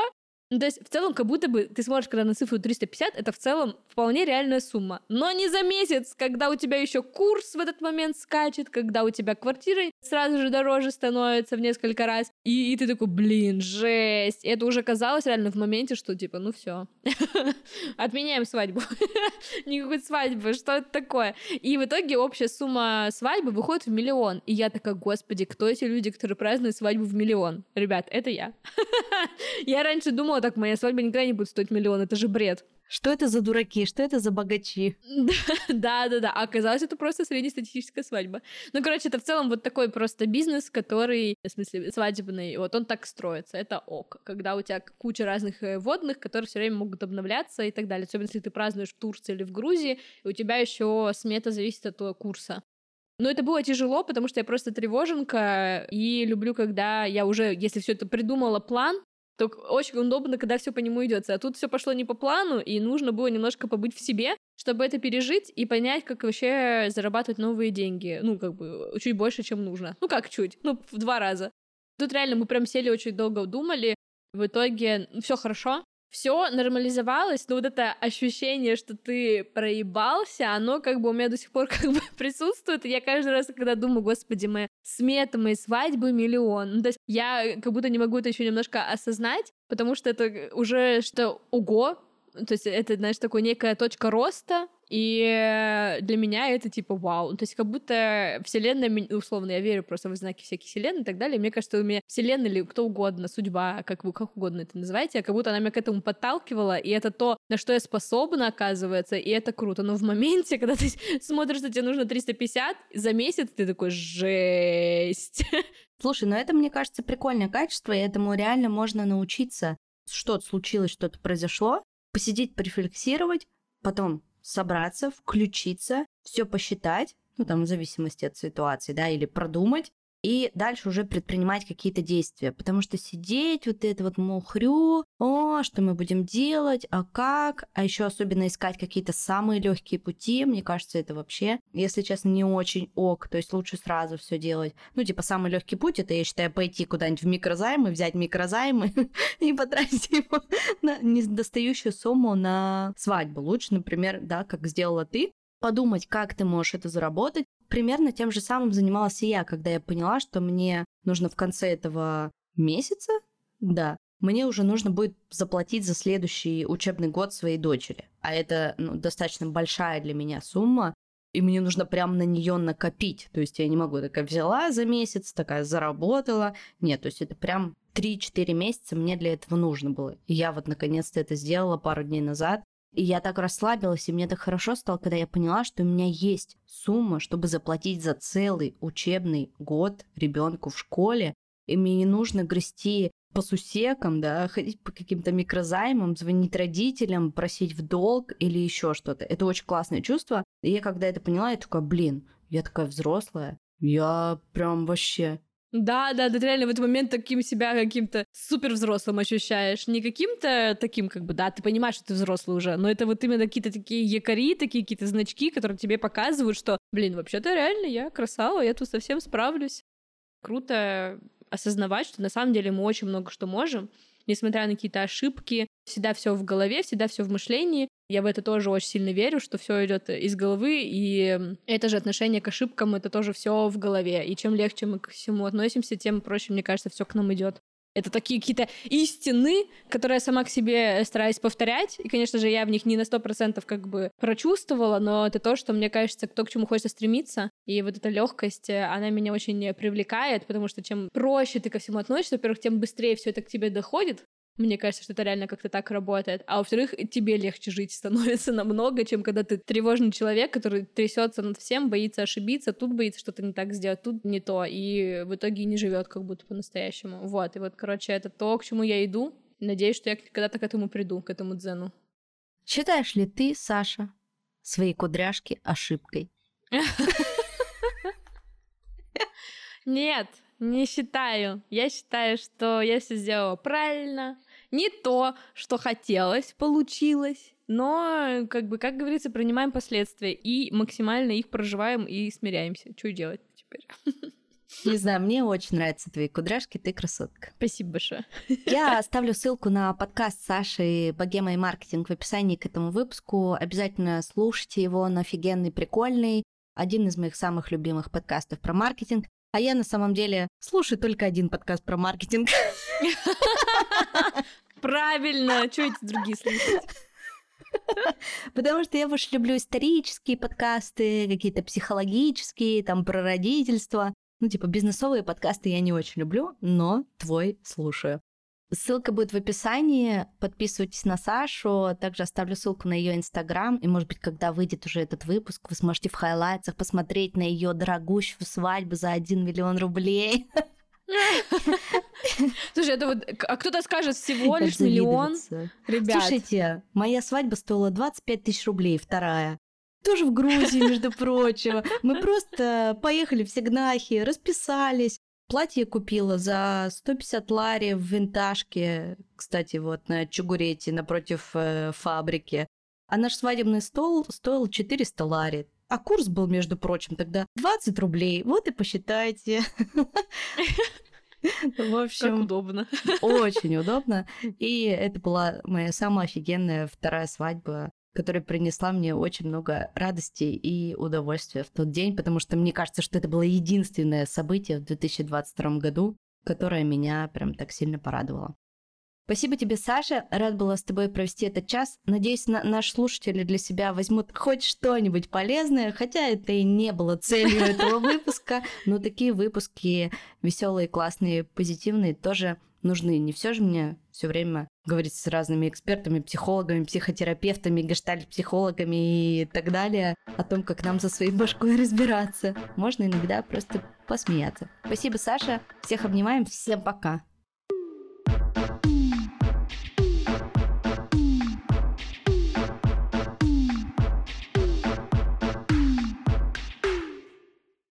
Ну, то есть, в целом, как будто бы ты смотришь, когда на цифру 350, это в целом вполне реальная сумма. Но не за месяц, когда у тебя еще курс в этот момент скачет, когда у тебя квартира сразу же дороже становится в несколько раз. И, и ты такой, блин, жесть. И это уже казалось реально в моменте, что типа, ну все, отменяем свадьбу. Никакой свадьбы, что это такое? И в итоге общая сумма свадьбы выходит в миллион. И я такая, господи, кто эти люди, которые празднуют свадьбу в миллион? Ребят, это я. я раньше думала, так моя свадьба никогда не будет стоить миллион, это же бред. Что это за дураки? Что это за богачи? Да, да, да. А оказалось, это просто среднестатистическая свадьба. Ну, короче, это в целом вот такой просто бизнес, который, в смысле, свадебный, вот он так строится. Это ок. Когда у тебя куча разных э, водных, которые все время могут обновляться и так далее. Особенно, если ты празднуешь в Турции или в Грузии, и у тебя еще смета зависит от твоего курса. Но это было тяжело, потому что я просто тревоженка и люблю, когда я уже, если все это придумала план, то очень удобно, когда все по нему идется. А тут все пошло не по плану, и нужно было немножко побыть в себе, чтобы это пережить и понять, как вообще зарабатывать новые деньги. Ну, как бы, чуть больше, чем нужно. Ну, как чуть? Ну, в два раза. Тут реально мы прям сели очень долго думали. В итоге все хорошо, все нормализовалось, но вот это ощущение, что ты проебался, оно как бы у меня до сих пор как бы присутствует, и я каждый раз, когда думаю, господи, моя смета моей свадьбы миллион, ну, то есть я как будто не могу это еще немножко осознать, потому что это уже что, ого, то есть это, знаешь, такая некая точка роста, и для меня это типа вау. То есть как будто вселенная, условно, я верю просто в знаки всяких вселенной и так далее. Мне кажется, у меня вселенная или кто угодно, судьба, как вы как угодно это называете, как будто она меня к этому подталкивала, и это то, на что я способна, оказывается, и это круто. Но в моменте, когда ты смотришь, что тебе нужно 350 за месяц, ты такой, жесть. Слушай, ну это, мне кажется, прикольное качество, и этому реально можно научиться. Что-то случилось, что-то произошло, посидеть, порефлексировать, потом собраться, включиться, все посчитать, ну там в зависимости от ситуации, да, или продумать, и дальше уже предпринимать какие-то действия. Потому что сидеть вот это вот мухрю, о, что мы будем делать, а как, а еще особенно искать какие-то самые легкие пути, мне кажется, это вообще, если честно, не очень ок, то есть лучше сразу все делать. Ну, типа, самый легкий путь, это, я считаю, пойти куда-нибудь в микрозаймы, взять микрозаймы и потратить его на недостающую сумму на свадьбу. Лучше, например, да, как сделала ты, подумать, как ты можешь это заработать. Примерно тем же самым занималась и я, когда я поняла, что мне нужно в конце этого месяца, да, мне уже нужно будет заплатить за следующий учебный год своей дочери. А это ну, достаточно большая для меня сумма, и мне нужно прям на нее накопить. То есть я не могу такая взяла за месяц, такая заработала. Нет, то есть это прям 3-4 месяца мне для этого нужно было. И я вот наконец-то это сделала пару дней назад. И я так расслабилась, и мне так хорошо стало, когда я поняла, что у меня есть сумма, чтобы заплатить за целый учебный год ребенку в школе, и мне не нужно грести по сусекам, да, ходить по каким-то микрозаймам, звонить родителям, просить в долг или еще что-то. Это очень классное чувство. И я когда это поняла, я такая, блин, я такая взрослая, я прям вообще да, да, ты реально в этот момент таким себя каким-то супер взрослым ощущаешь. Не каким-то таким, как бы, да, ты понимаешь, что ты взрослый уже, но это вот именно какие-то такие якори, такие какие-то значки, которые тебе показывают, что, блин, вообще-то реально я красава, я тут совсем справлюсь. Круто осознавать, что на самом деле мы очень много что можем, несмотря на какие-то ошибки, всегда все в голове, всегда все в мышлении. Я в это тоже очень сильно верю, что все идет из головы, и это же отношение к ошибкам, это тоже все в голове. И чем легче мы к всему относимся, тем проще, мне кажется, все к нам идет. Это такие какие-то истины, которые я сама к себе стараюсь повторять. И, конечно же, я в них не на сто процентов как бы прочувствовала, но это то, что, мне кажется, то, к чему хочется стремиться. И вот эта легкость, э, она меня очень привлекает, потому что чем проще ты ко всему относишься, во-первых, тем быстрее все это к тебе доходит, мне кажется, что это реально как-то так работает. А во-вторых, тебе легче жить становится намного, чем когда ты тревожный человек, который трясется над всем, боится ошибиться, тут боится что-то не так сделать, тут не то, и в итоге не живет как будто по-настоящему. Вот, и вот, короче, это то, к чему я иду. Надеюсь, что я когда-то к этому приду, к этому дзену. Считаешь ли ты, Саша, свои кудряшки ошибкой? Нет, не считаю. Я считаю, что я все сделала правильно, не то, что хотелось, получилось, но, как бы, как говорится, принимаем последствия и максимально их проживаем и смиряемся. Что делать теперь? Не знаю, мне очень нравятся твои кудряшки, ты красотка. Спасибо большое. Я оставлю ссылку на подкаст Саши «Богема и маркетинг» в описании к этому выпуску. Обязательно слушайте его, он офигенный, прикольный. Один из моих самых любимых подкастов про маркетинг. А я на самом деле слушаю только один подкаст про маркетинг. Правильно, что эти другие слушать? Потому что я больше люблю исторические подкасты, какие-то психологические, там, про родительство. Ну, типа, бизнесовые подкасты я не очень люблю, но твой слушаю. Ссылка будет в описании. Подписывайтесь на Сашу. Также оставлю ссылку на ее инстаграм. И, может быть, когда выйдет уже этот выпуск, вы сможете в хайлайтсах посмотреть на ее дорогущую свадьбу за 1 миллион рублей. Слушай, это вот, а кто-то скажет всего лишь миллион. Ребят. Слушайте, моя свадьба стоила 25 тысяч рублей, вторая. Тоже в Грузии, между прочим. Мы просто поехали в Сигнахи, расписались. Платье купила за 150 лари в винтажке, кстати, вот на Чугурете, напротив э, фабрики. А наш свадебный стол стоил 400 лари. А курс был, между прочим, тогда 20 рублей. Вот и посчитайте. В общем, как удобно. Очень удобно. И это была моя самая офигенная вторая свадьба, которая принесла мне очень много радости и удовольствия в тот день, потому что мне кажется, что это было единственное событие в 2022 году, которое меня прям так сильно порадовало. Спасибо тебе, Саша. Рад была с тобой провести этот час. Надеюсь, на наши слушатели для себя возьмут хоть что-нибудь полезное, хотя это и не было целью этого выпуска, но такие выпуски веселые, классные, позитивные тоже нужны. Не все же мне все время говорить с разными экспертами, психологами, психотерапевтами, гештальт-психологами и так далее о том, как нам за своей башкой разбираться. Можно иногда просто посмеяться. Спасибо, Саша. Всех обнимаем. Всем пока.